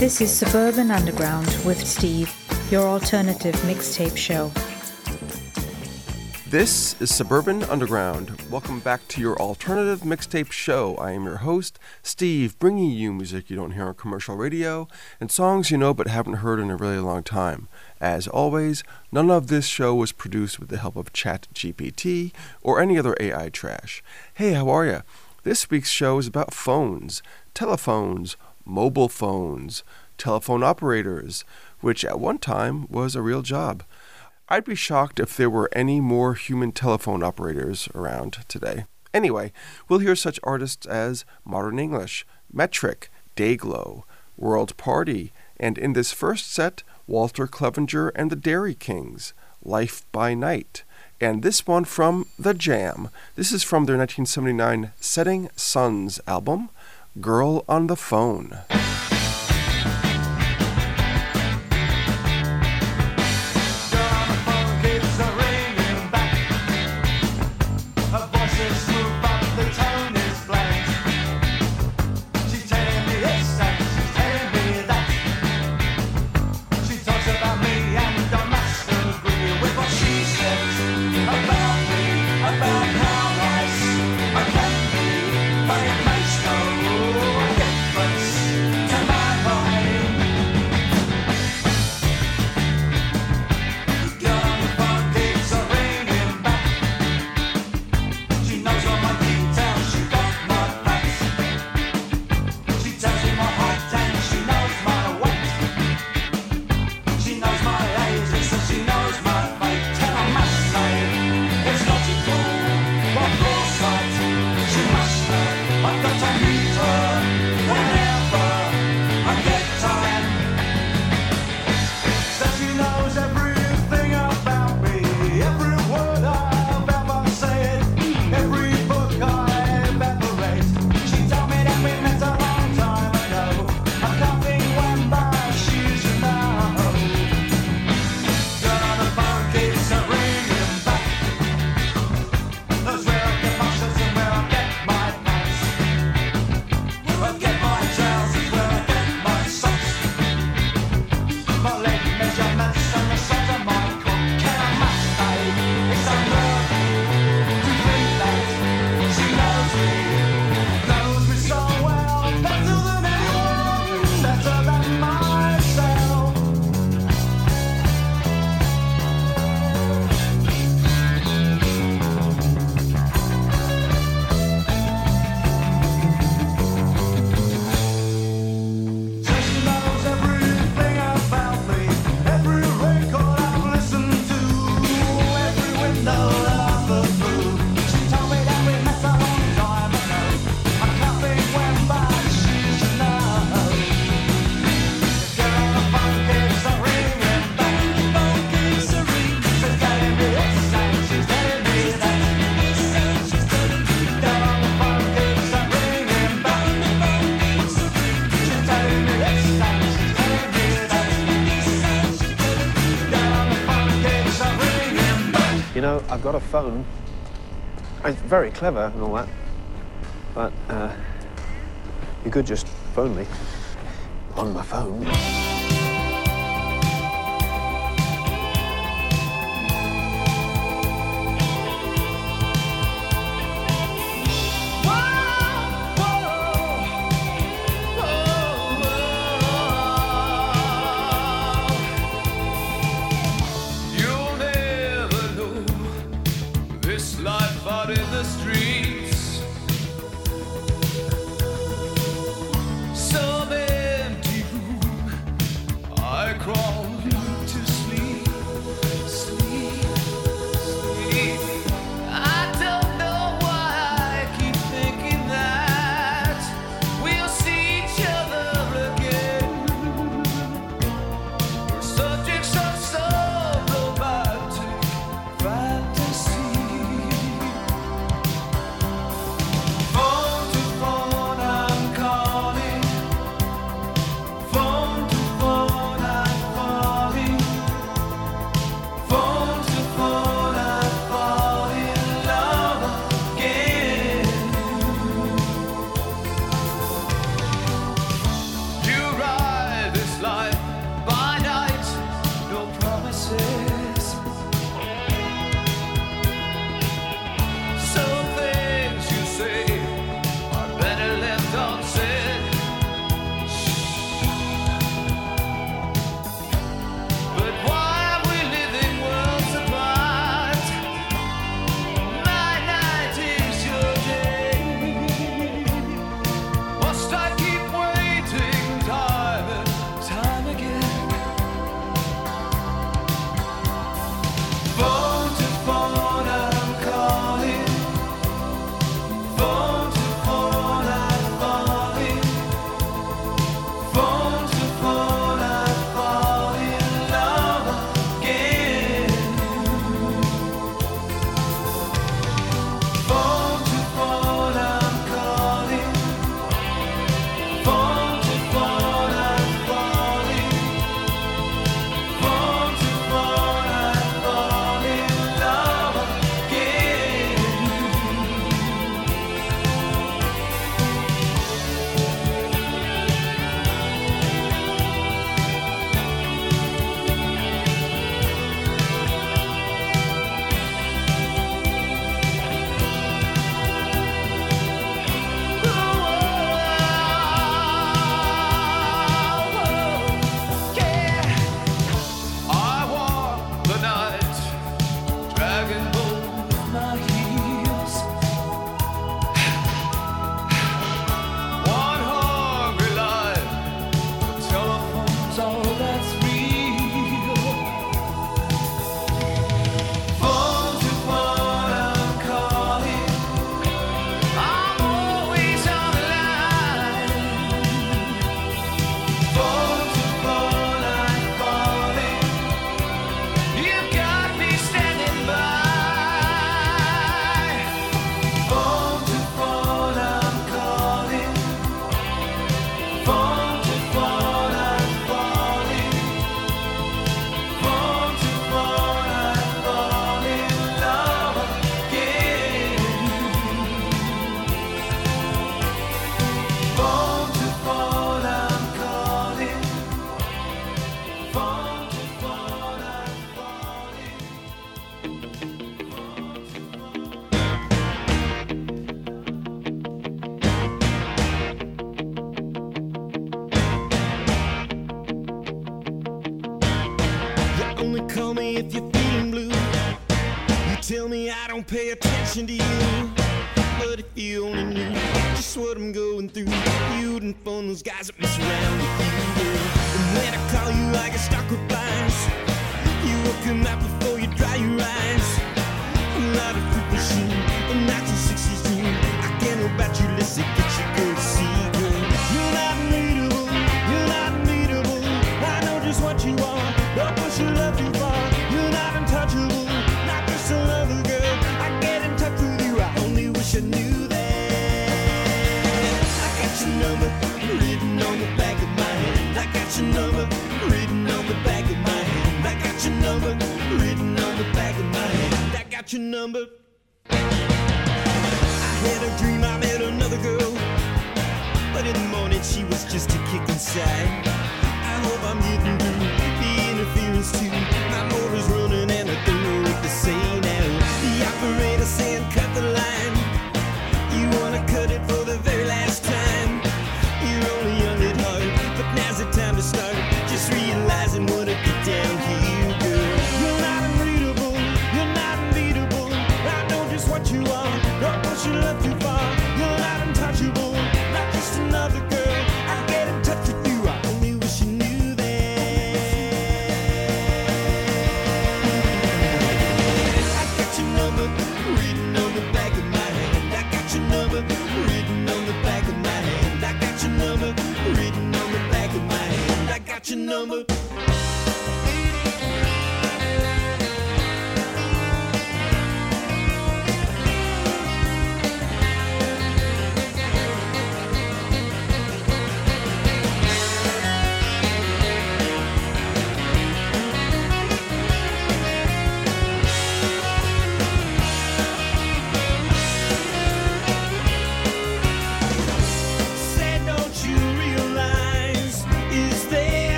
This is Suburban Underground with Steve, your alternative mixtape show. This is Suburban Underground. Welcome back to your alternative mixtape show. I am your host, Steve, bringing you music you don't hear on commercial radio and songs you know but haven't heard in a really long time. As always, none of this show was produced with the help of ChatGPT or any other AI trash. Hey, how are you? This week's show is about phones, telephones, mobile phones, telephone operators, which at one time was a real job. I'd be shocked if there were any more human telephone operators around today. Anyway, we'll hear such artists as Modern English, Metric, Dayglow, World Party, and in this first set, Walter Clevenger and the Dairy Kings, Life by Night. And this one from The Jam. This is from their 1979 Setting Sons album, Girl on the Phone. I've got a phone. It's very clever and all that, but uh, you could just phone me on my phone.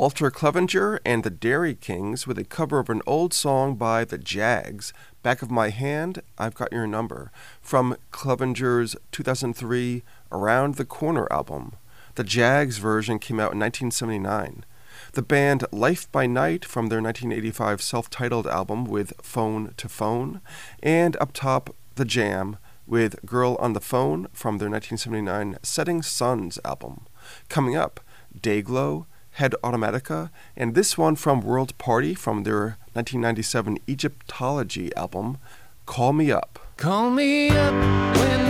Walter Clevenger and the Dairy Kings with a cover of an old song by the Jags, Back of My Hand, I've Got Your Number, from Clevenger's 2003 Around the Corner album. The Jags version came out in 1979. The band Life by Night from their 1985 self titled album with Phone to Phone, and up top, The Jam with Girl on the Phone from their 1979 Setting Sons album. Coming up, Dayglow, Head Automatica, and this one from World Party from their 1997 Egyptology album, Call Me Up. Call me up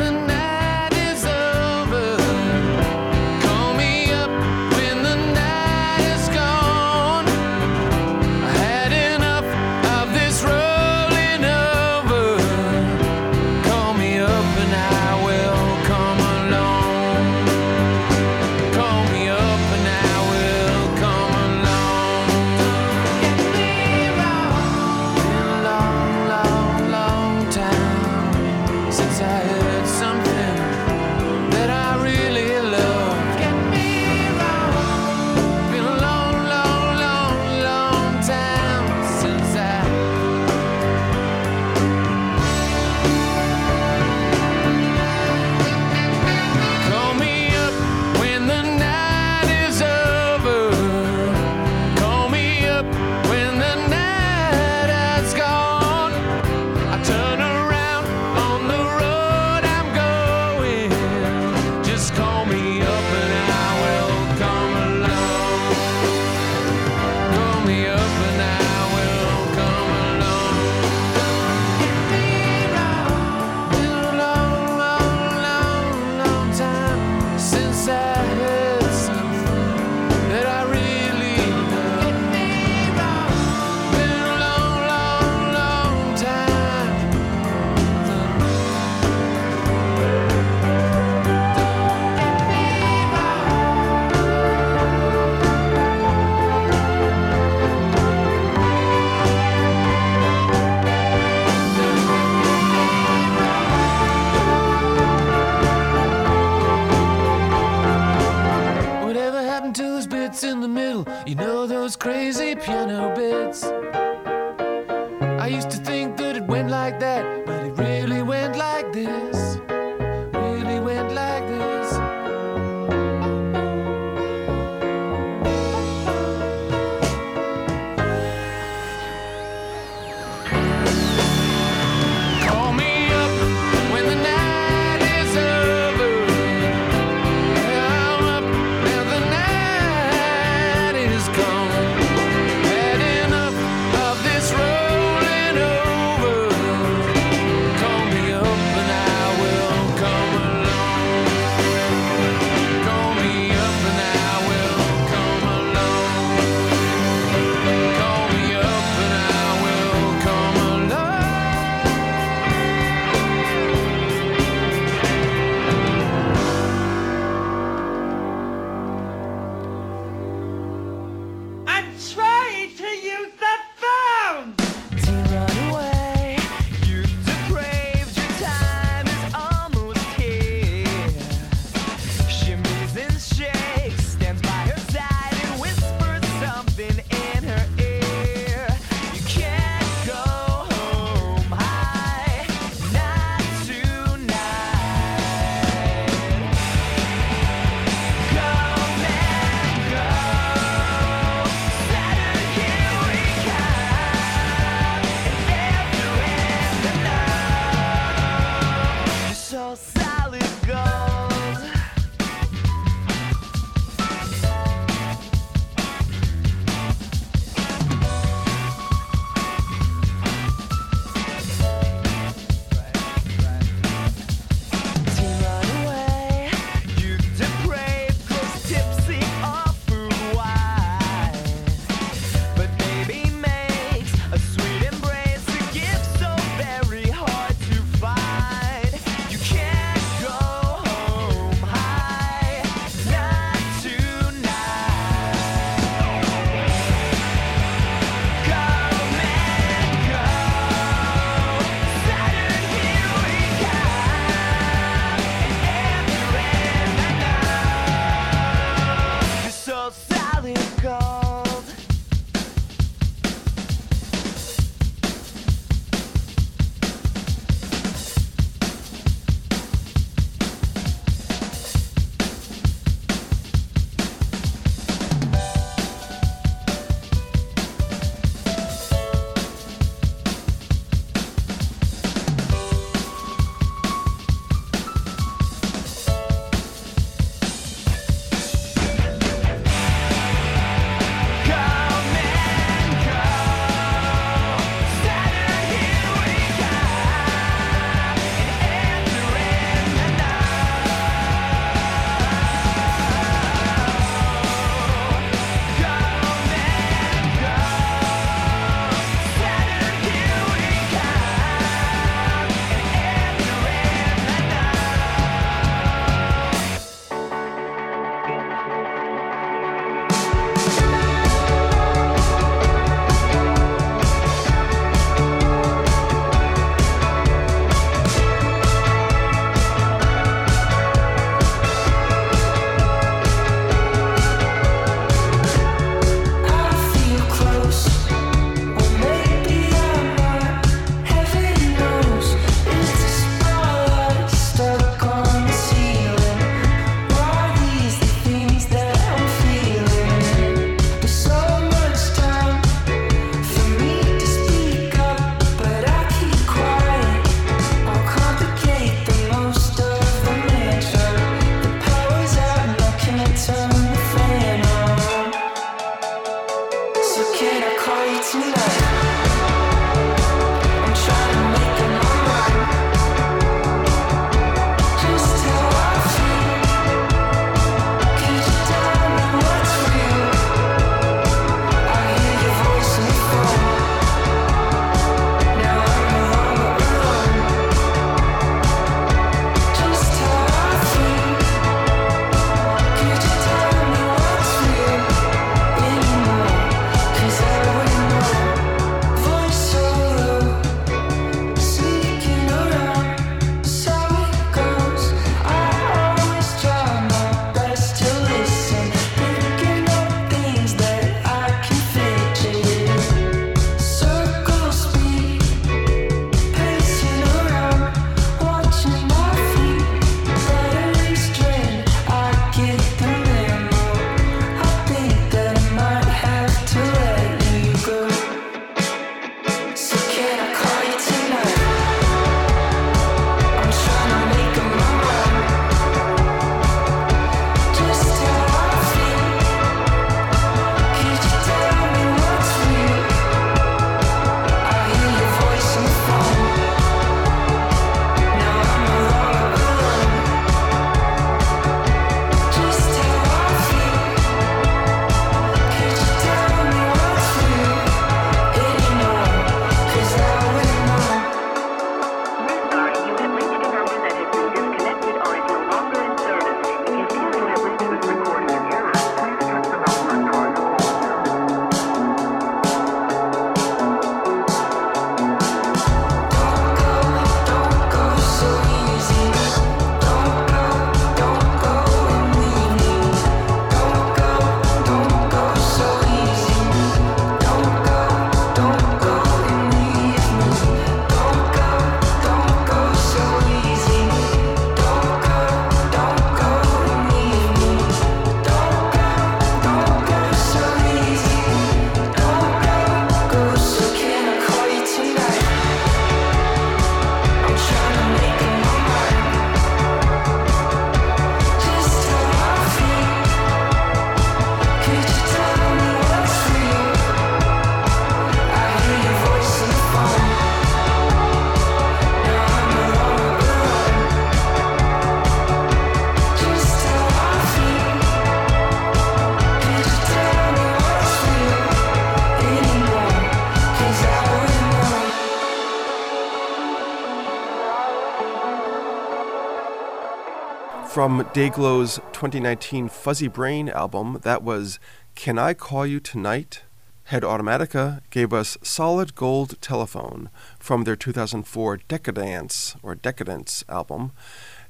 From Dayglow's 2019 Fuzzy Brain album, that was Can I Call You Tonight? Head Automatica gave us Solid Gold Telephone from their 2004 Decadance or Decadence album,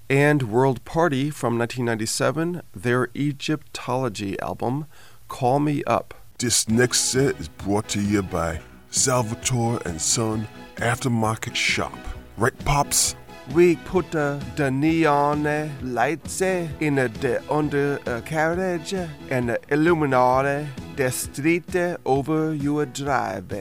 and World Party from 1997, their Egyptology album, Call Me Up. This next set is brought to you by Salvatore and Son Aftermarket Shop. Right, Pops? We put uh, the neon lights in the undercarriage and uh, illuminate the street over your drive.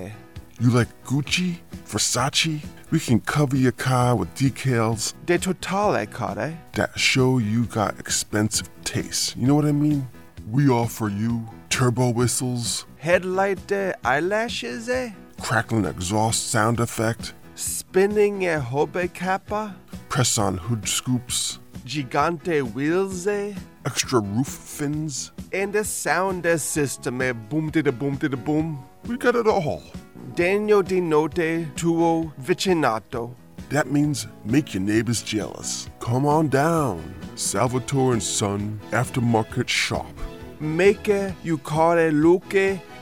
You like Gucci? Versace? We can cover your car with decals The totale care. that show you got expensive taste. You know what I mean? We offer you turbo whistles, Headlight uh, eyelashes, uh, crackling exhaust sound effect, spinning a hobe kappa, press on hood scoops, gigante wheels, uh, extra roof fins. and a sound system. Uh, boom to the boom to the boom. We got it all. Degno di note tuo vicinato. That means make your neighbors jealous. Come on down. Salvatore and Son Aftermarket Shop. Make you core look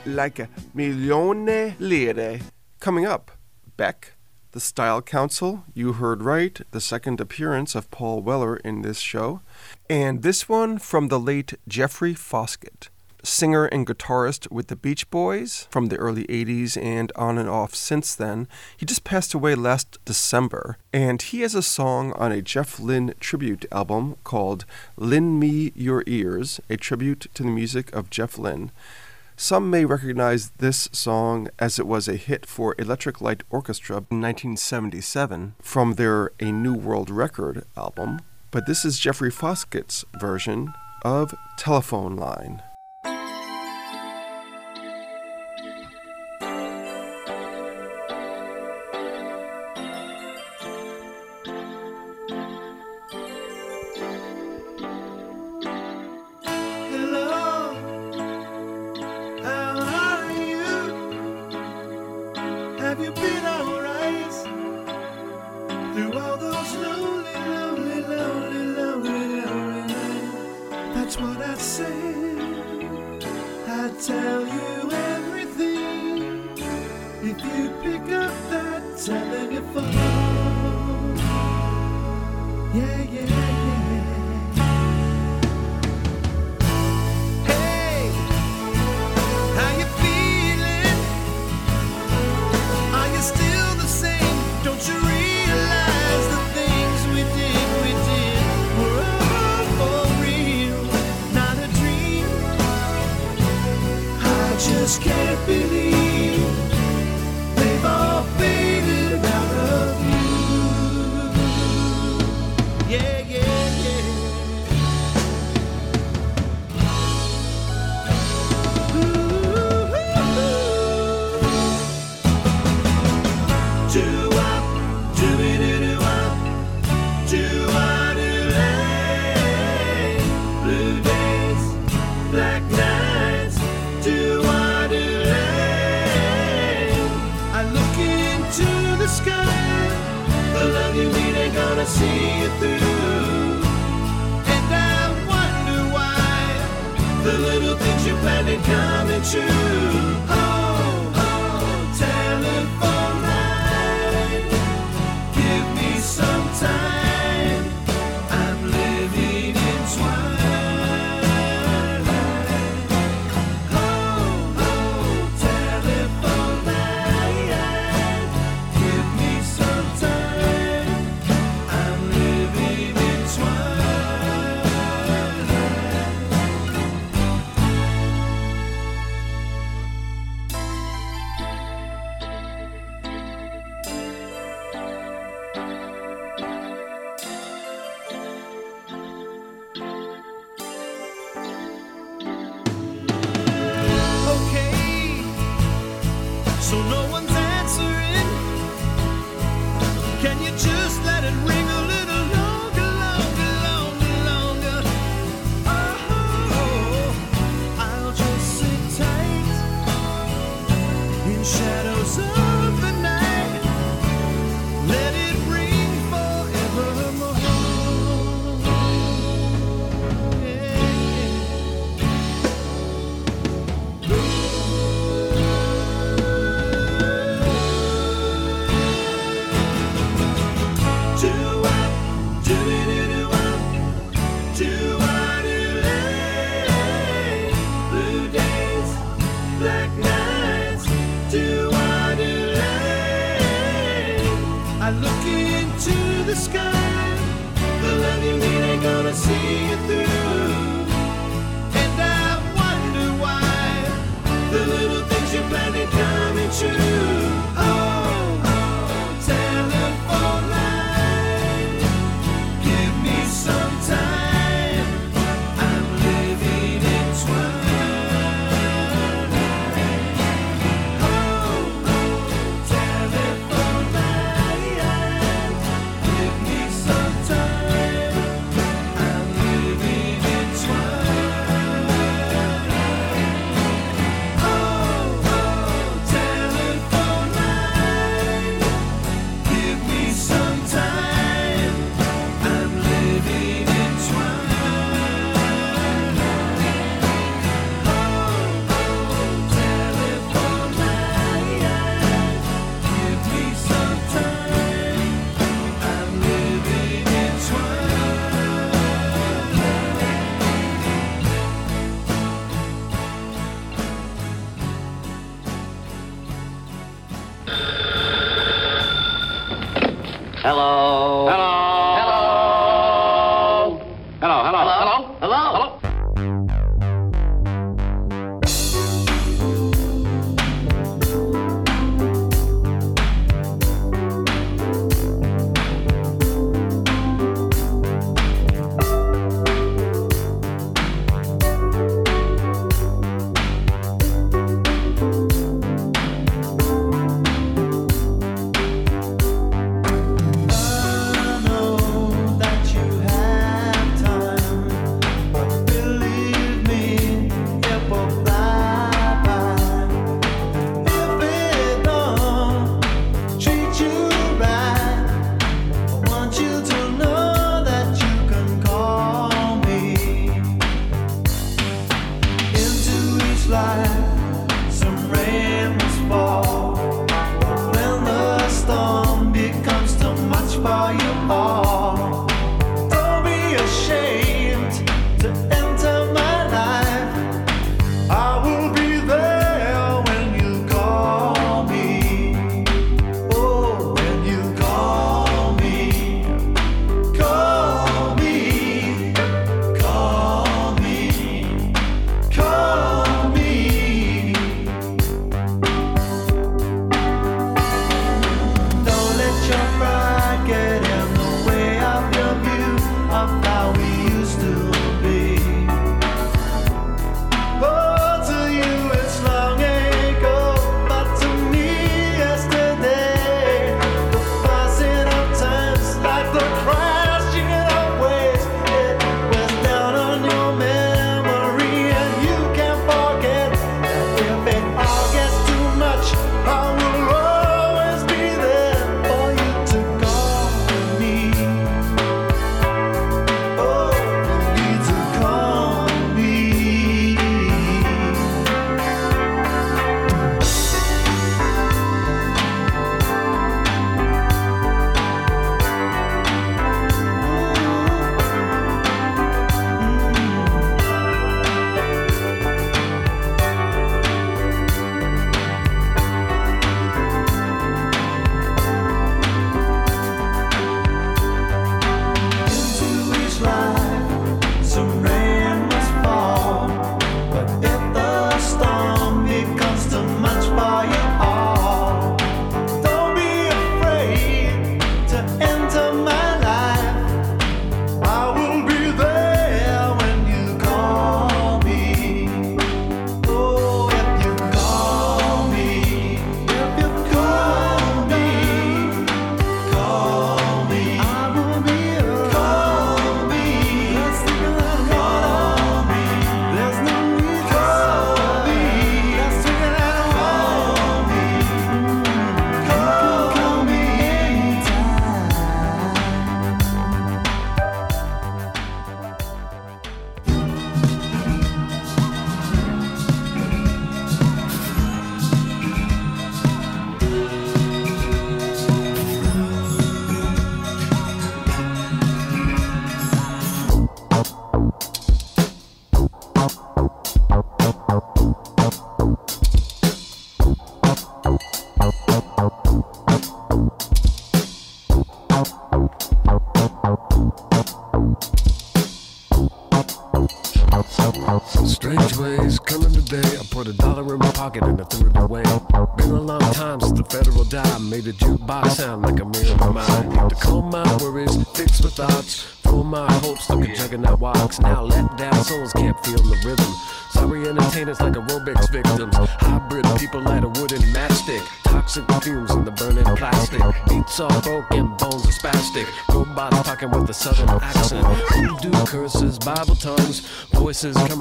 like a milione lire. Coming up, Beck, the Style Council. You heard right, the second appearance of Paul Weller in this show. And this one from the late Jeffrey Foskett, singer and guitarist with the Beach Boys from the early 80s and on and off since then. He just passed away last December, and he has a song on a Jeff Lynne tribute album called Lend Me Your Ears, a tribute to the music of Jeff Lynne. Some may recognize this song as it was a hit for Electric Light Orchestra in 1977 from their A New World Record album, but this is Jeffrey Foskett's version of Telephone Line.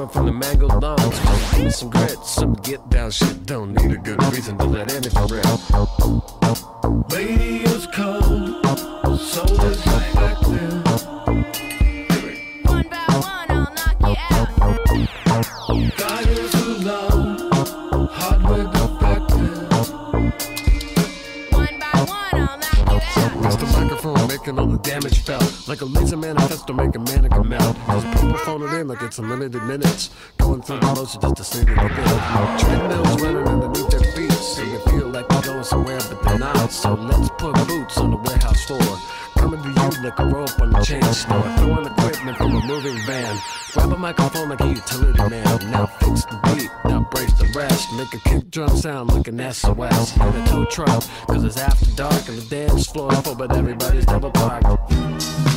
From the let's put boots on the warehouse floor. Coming to you like a rope on a chain store. Throwing equipment from a moving van. Grab a microphone like a utility man. Now fix the beat, now brace the rest. Make a kick drum sound like an SOS. Hit a tow truck, cause it's after dark and the dance floor full, but everybody's double parked.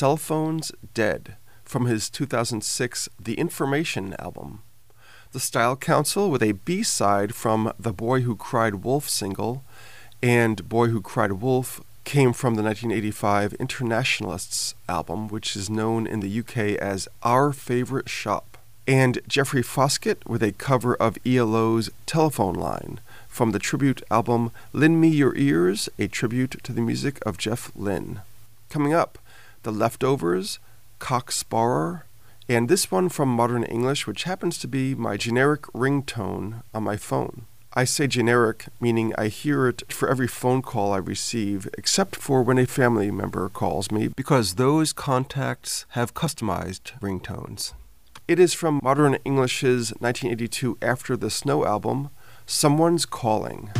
Cell Phones Dead from his 2006 The Information album. The Style Council with a B side from the Boy Who Cried Wolf single, and Boy Who Cried Wolf came from the 1985 Internationalists album, which is known in the UK as Our Favorite Shop. And Jeffrey Foskett with a cover of ELO's Telephone Line from the tribute album Lynne Me Your Ears, a tribute to the music of Jeff Lynne. Coming up, the Leftovers, Cock Sparrer, and this one from Modern English, which happens to be my generic ringtone on my phone. I say generic, meaning I hear it for every phone call I receive, except for when a family member calls me, because those contacts have customized ringtones. It is from Modern English's 1982 After the Snow album, Someone's Calling.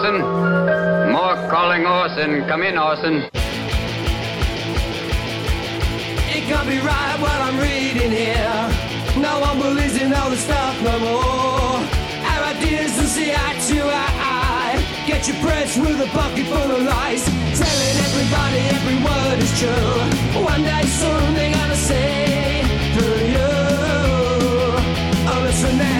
Orson. More calling Orson. Come in, Orson. It can't be right what I'm reading here. No one believes in all the stuff no more. Our ideas and see eye to eye. Get your press with a bucket full of lies. Telling everybody every word is true. One day soon they're gonna say, through you, oh, listen now.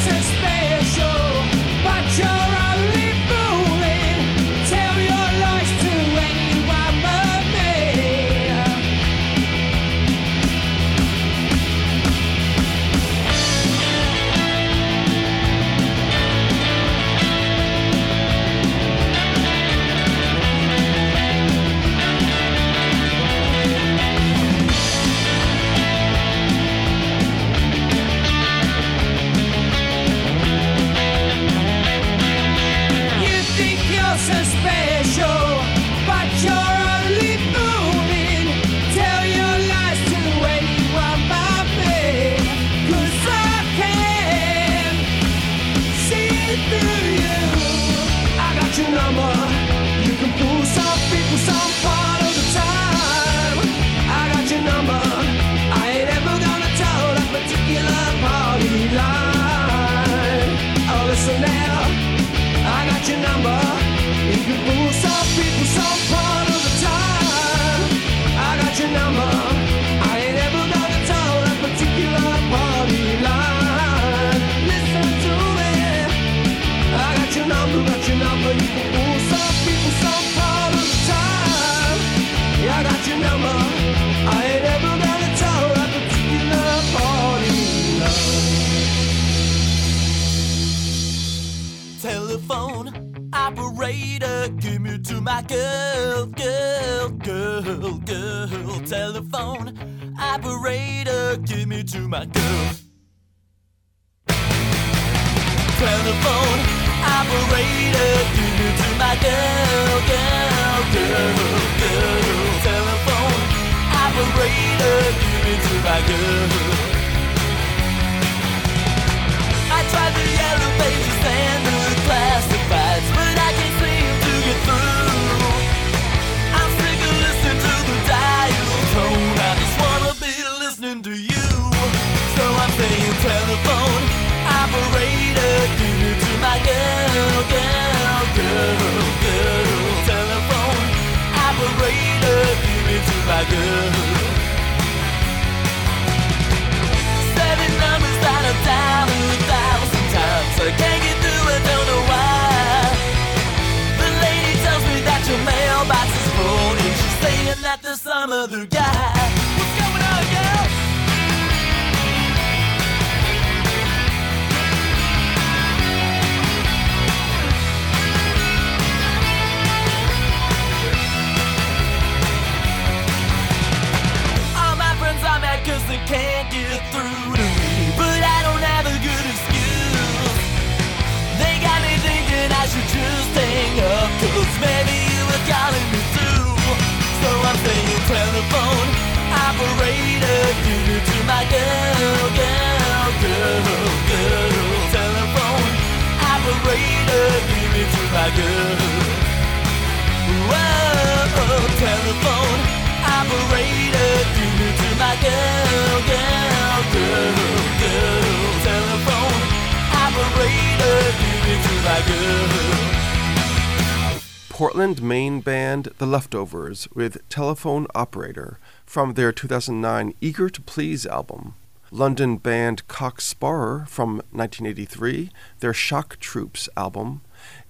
With Telephone Operator from their 2009 Eager to Please album. London band Cock Sparrer from 1983, their Shock Troops album,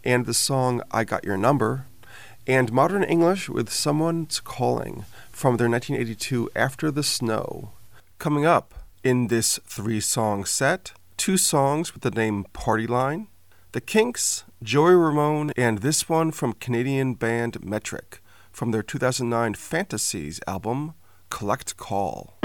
and the song I Got Your Number, and Modern English with Someone's Calling from their 1982 After the Snow. Coming up in this three song set, two songs with the name Party Line, The Kinks, Joey Ramone, and this one from Canadian band Metric from their 2009 Fantasies album, Collect Call.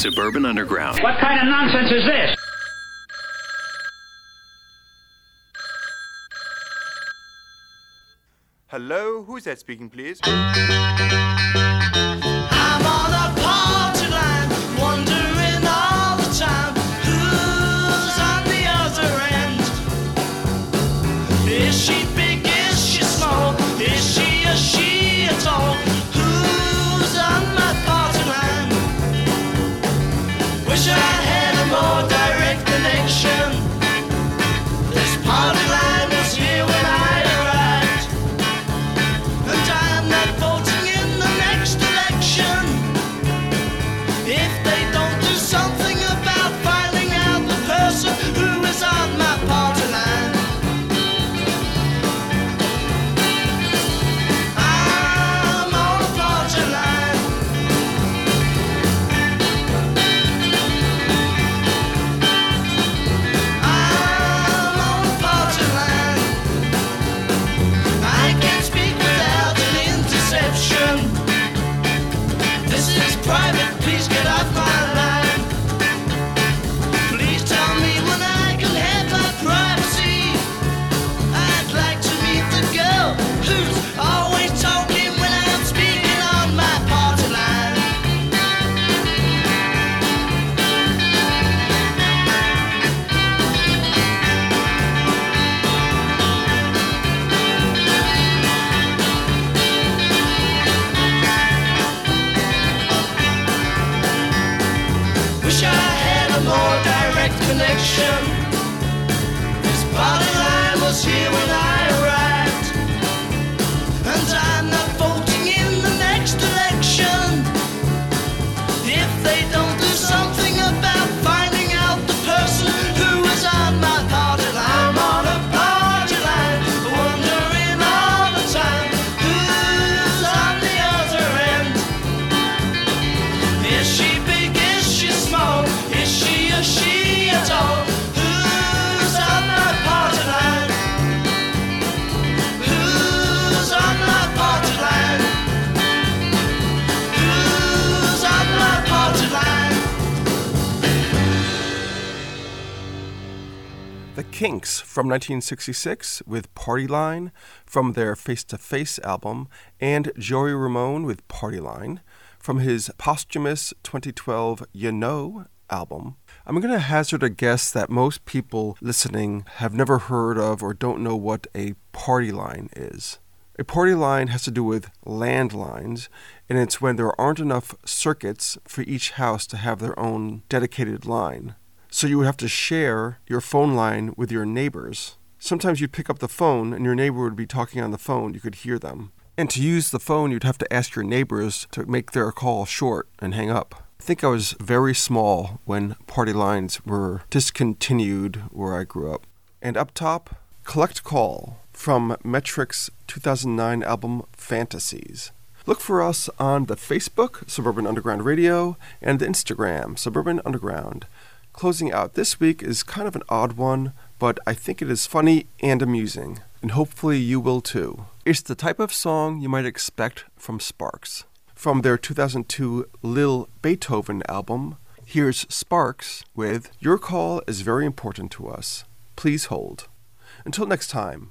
Suburban Underground. What kind of nonsense is this? Hello, who's that speaking, please? Kinks from 1966 with Party Line from their Face to Face album, and Joey Ramone with Party Line from his posthumous 2012 You Know album. I'm going to hazard a guess that most people listening have never heard of or don't know what a party line is. A party line has to do with landlines, and it's when there aren't enough circuits for each house to have their own dedicated line. So you would have to share your phone line with your neighbors. Sometimes you'd pick up the phone and your neighbor would be talking on the phone. You could hear them. And to use the phone, you'd have to ask your neighbors to make their call short and hang up. I think I was very small when party lines were discontinued where I grew up. And up top, Collect Call from Metric's 2009 album Fantasies. Look for us on the Facebook, Suburban Underground Radio, and the Instagram, Suburban Underground. Closing out this week is kind of an odd one, but I think it is funny and amusing, and hopefully you will too. It's the type of song you might expect from Sparks. From their 2002 Lil Beethoven album, here's Sparks with Your Call is Very Important to Us. Please hold. Until next time.